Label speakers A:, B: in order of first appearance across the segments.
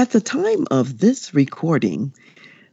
A: At the time of this recording,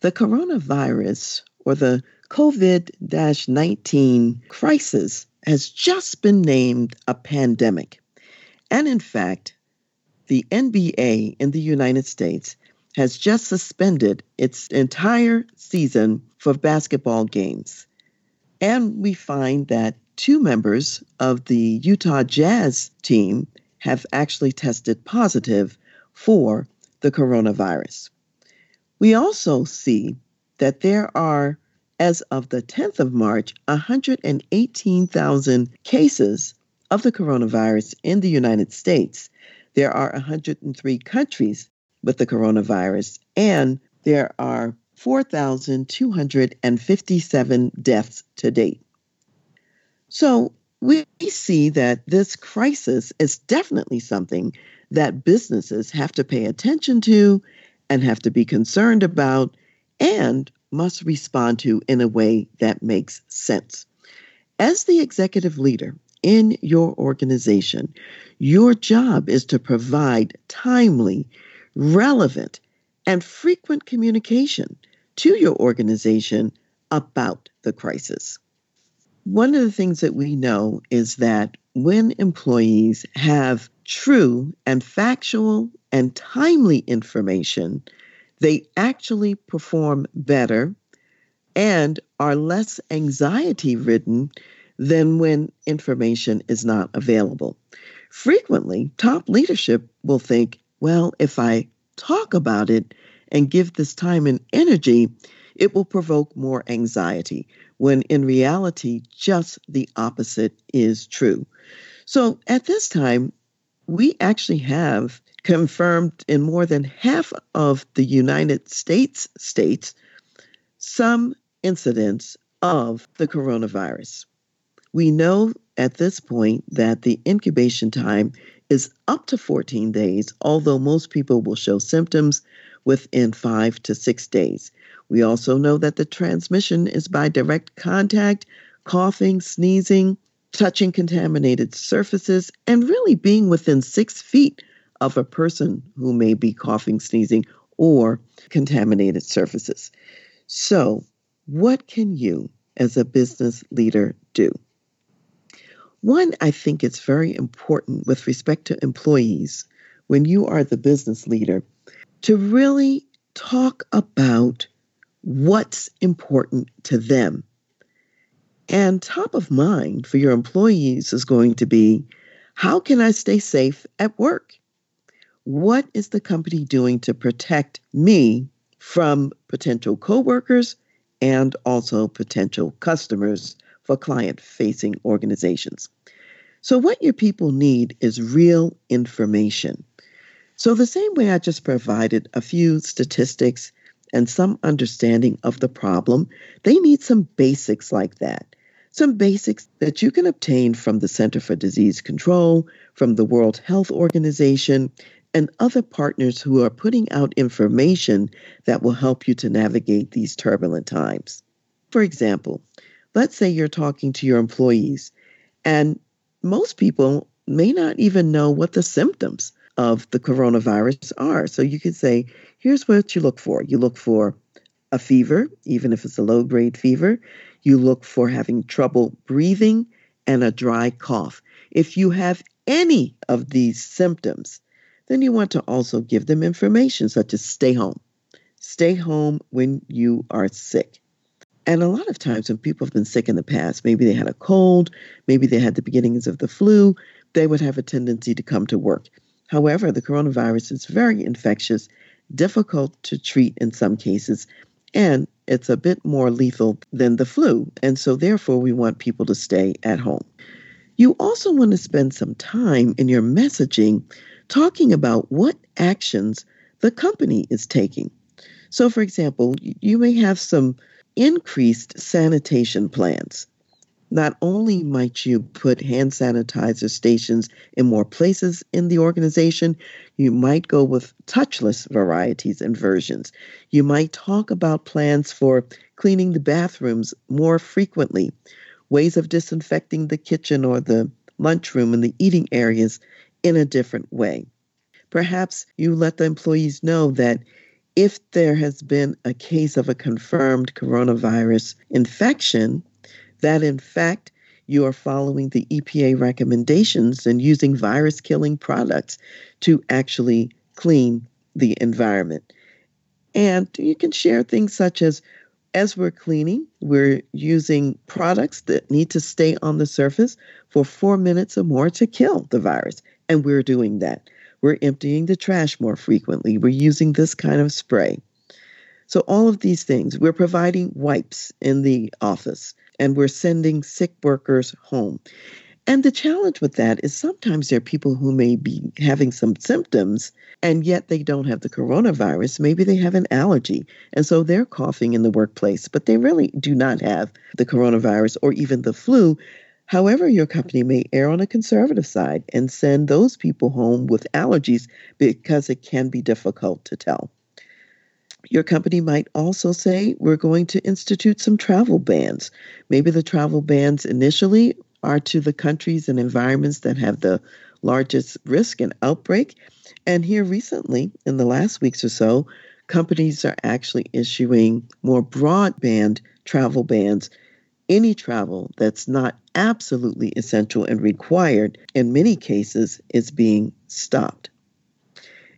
A: the coronavirus or the COVID 19 crisis has just been named a pandemic. And in fact, the NBA in the United States has just suspended its entire season for basketball games. And we find that two members of the Utah Jazz team have actually tested positive for the coronavirus. We also see that there are, as of the 10th of March, 118,000 cases of the coronavirus in the United States. There are 103 countries with the coronavirus, and there are 4,257 deaths to date. So we see that this crisis is definitely something that businesses have to pay attention to and have to be concerned about and must respond to in a way that makes sense. As the executive leader in your organization, your job is to provide timely, relevant, and frequent communication to your organization about the crisis. One of the things that we know is that when employees have true and factual and timely information, they actually perform better and are less anxiety ridden than when information is not available. Frequently, top leadership will think, well, if I talk about it and give this time and energy, it will provoke more anxiety when in reality, just the opposite is true. So at this time, we actually have confirmed in more than half of the United States states some incidents of the coronavirus. We know at this point that the incubation time is up to 14 days, although most people will show symptoms within five to six days. We also know that the transmission is by direct contact, coughing, sneezing, touching contaminated surfaces, and really being within six feet of a person who may be coughing, sneezing, or contaminated surfaces. So, what can you as a business leader do? One, I think it's very important with respect to employees when you are the business leader to really talk about what's important to them. And top of mind for your employees is going to be how can I stay safe at work? What is the company doing to protect me from potential coworkers and also potential customers for client facing organizations? So, what your people need is real information. So, the same way I just provided a few statistics and some understanding of the problem, they need some basics like that. Some basics that you can obtain from the Center for Disease Control, from the World Health Organization, and other partners who are putting out information that will help you to navigate these turbulent times. For example, let's say you're talking to your employees, and most people may not even know what the symptoms of the coronavirus are. So you could say, here's what you look for you look for a fever, even if it's a low grade fever, you look for having trouble breathing and a dry cough. If you have any of these symptoms, then you want to also give them information such as stay home. Stay home when you are sick. And a lot of times, when people have been sick in the past, maybe they had a cold, maybe they had the beginnings of the flu, they would have a tendency to come to work. However, the coronavirus is very infectious, difficult to treat in some cases, and it's a bit more lethal than the flu. And so, therefore, we want people to stay at home. You also want to spend some time in your messaging talking about what actions the company is taking. So, for example, you may have some increased sanitation plans. Not only might you put hand sanitizer stations in more places in the organization, you might go with touchless varieties and versions. You might talk about plans for cleaning the bathrooms more frequently, ways of disinfecting the kitchen or the lunchroom and the eating areas in a different way. Perhaps you let the employees know that if there has been a case of a confirmed coronavirus infection, that in fact you are following the EPA recommendations and using virus killing products to actually clean the environment. And you can share things such as as we're cleaning, we're using products that need to stay on the surface for four minutes or more to kill the virus. And we're doing that. We're emptying the trash more frequently. We're using this kind of spray. So, all of these things, we're providing wipes in the office and we're sending sick workers home. And the challenge with that is sometimes there are people who may be having some symptoms and yet they don't have the coronavirus. Maybe they have an allergy. And so they're coughing in the workplace, but they really do not have the coronavirus or even the flu. However, your company may err on a conservative side and send those people home with allergies because it can be difficult to tell. Your company might also say, We're going to institute some travel bans. Maybe the travel bans initially are to the countries and environments that have the largest risk and outbreak. And here recently, in the last weeks or so, companies are actually issuing more broadband travel bans any travel that's not absolutely essential and required, in many cases, is being stopped.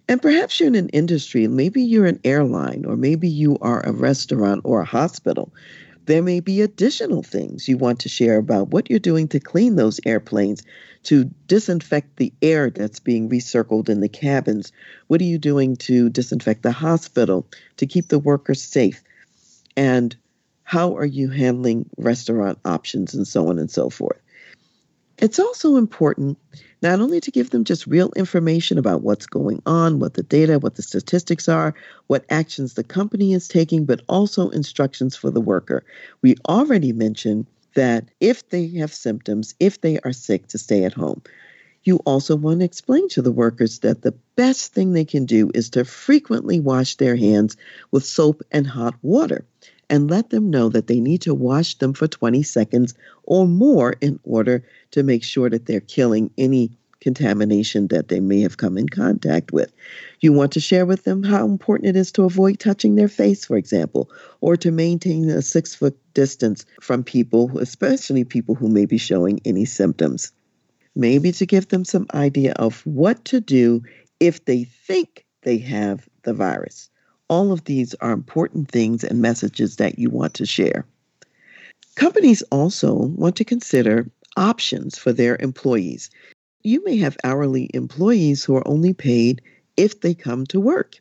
A: And perhaps you're in an industry, maybe you're an airline, or maybe you are a restaurant or a hospital. There may be additional things you want to share about what you're doing to clean those airplanes, to disinfect the air that's being recircled in the cabins. What are you doing to disinfect the hospital, to keep the workers safe? And how are you handling restaurant options and so on and so forth? It's also important not only to give them just real information about what's going on, what the data, what the statistics are, what actions the company is taking, but also instructions for the worker. We already mentioned that if they have symptoms, if they are sick, to stay at home. You also want to explain to the workers that the best thing they can do is to frequently wash their hands with soap and hot water and let them know that they need to wash them for 20 seconds or more in order to make sure that they're killing any contamination that they may have come in contact with. You want to share with them how important it is to avoid touching their face, for example, or to maintain a six foot distance from people, especially people who may be showing any symptoms. Maybe to give them some idea of what to do if they think they have the virus. All of these are important things and messages that you want to share. Companies also want to consider options for their employees. You may have hourly employees who are only paid if they come to work.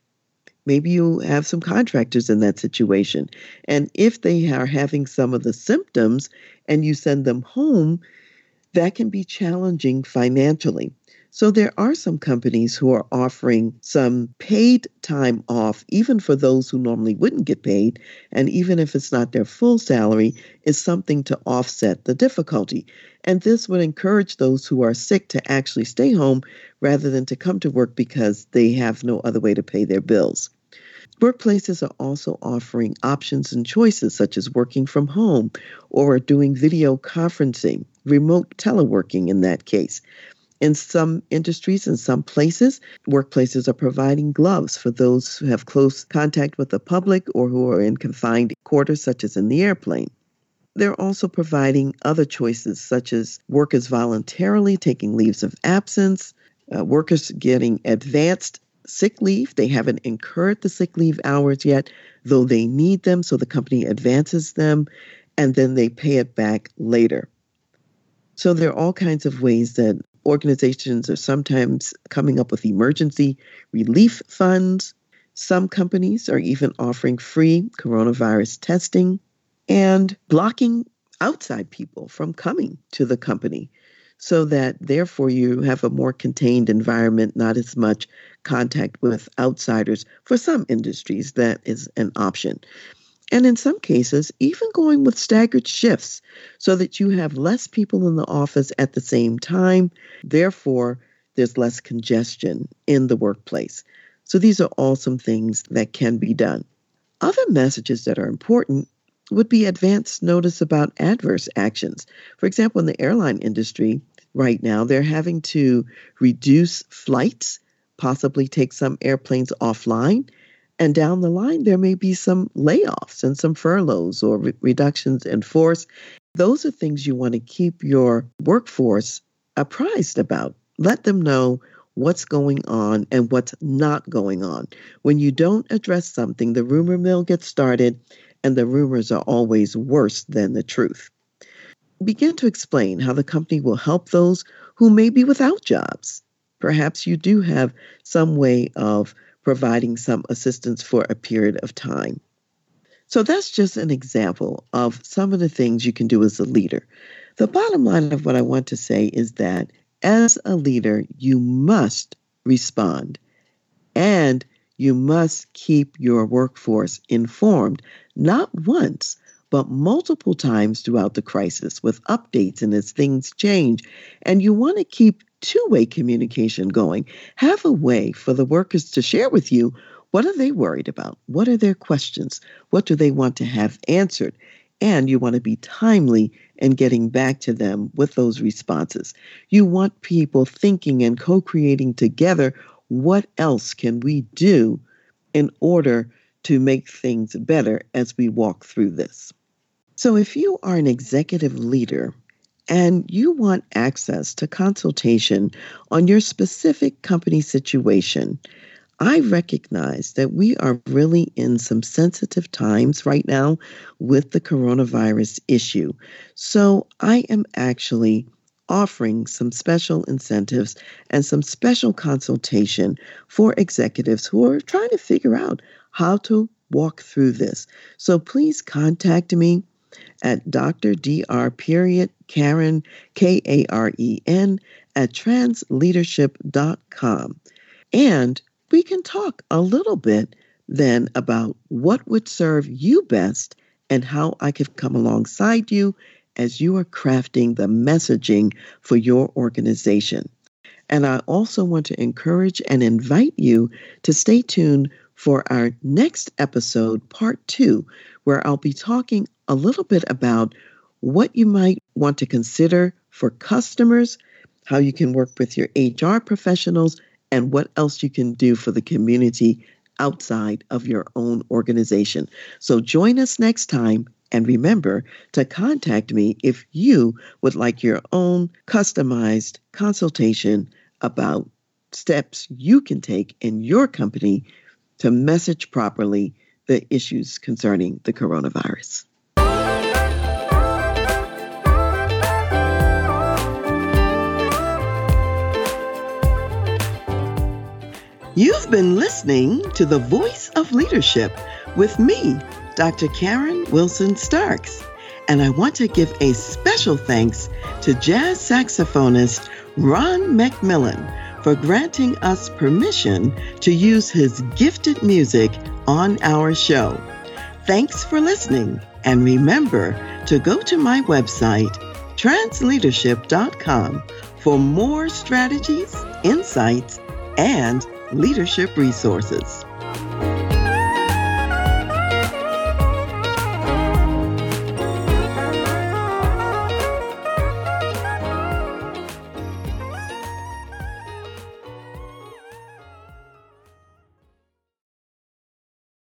A: Maybe you have some contractors in that situation. And if they are having some of the symptoms and you send them home, that can be challenging financially. So there are some companies who are offering some paid time off, even for those who normally wouldn't get paid. And even if it's not their full salary, is something to offset the difficulty. And this would encourage those who are sick to actually stay home rather than to come to work because they have no other way to pay their bills. Workplaces are also offering options and choices such as working from home or doing video conferencing, remote teleworking in that case. In some industries, in some places, workplaces are providing gloves for those who have close contact with the public or who are in confined quarters, such as in the airplane. They're also providing other choices, such as workers voluntarily taking leaves of absence, uh, workers getting advanced sick leave. They haven't incurred the sick leave hours yet, though they need them, so the company advances them and then they pay it back later. So there are all kinds of ways that organizations are sometimes coming up with emergency relief funds. Some companies are even offering free coronavirus testing and blocking outside people from coming to the company. so that therefore you have a more contained environment, not as much contact with outsiders. For some industries, that is an option. And in some cases, even going with staggered shifts so that you have less people in the office at the same time. Therefore, there's less congestion in the workplace. So these are all some things that can be done. Other messages that are important would be advance notice about adverse actions. For example, in the airline industry right now, they're having to reduce flights, possibly take some airplanes offline. And down the line, there may be some layoffs and some furloughs or re- reductions in force. Those are things you want to keep your workforce apprised about. Let them know what's going on and what's not going on. When you don't address something, the rumor mill gets started and the rumors are always worse than the truth. Begin to explain how the company will help those who may be without jobs. Perhaps you do have some way of providing some assistance for a period of time. So that's just an example of some of the things you can do as a leader. The bottom line of what I want to say is that as a leader, you must respond and you must keep your workforce informed, not once, but multiple times throughout the crisis with updates and as things change. And you want to keep two way communication going. Have a way for the workers to share with you what are they worried about? What are their questions? What do they want to have answered? And you want to be timely in getting back to them with those responses. You want people thinking and co creating together what else can we do in order to make things better as we walk through this? So, if you are an executive leader and you want access to consultation on your specific company situation, I recognize that we are really in some sensitive times right now with the coronavirus issue. So I am actually offering some special incentives and some special consultation for executives who are trying to figure out how to walk through this. So please contact me at Dr. Dr. period Karen K A R E N at transleadership.com. And we can talk a little bit then about what would serve you best and how I could come alongside you as you are crafting the messaging for your organization. And I also want to encourage and invite you to stay tuned for our next episode, part two, where I'll be talking a little bit about what you might want to consider for customers, how you can work with your HR professionals, and what else you can do for the community outside of your own organization. So join us next time and remember to contact me if you would like your own customized consultation about steps you can take in your company to message properly the issues concerning the coronavirus. You've been listening to The Voice of Leadership with me, Dr. Karen Wilson Starks. And I want to give a special thanks to jazz saxophonist Ron McMillan for granting us permission to use his gifted music on our show. Thanks for listening, and remember to go to my website, transleadership.com, for more strategies, insights, and leadership resources.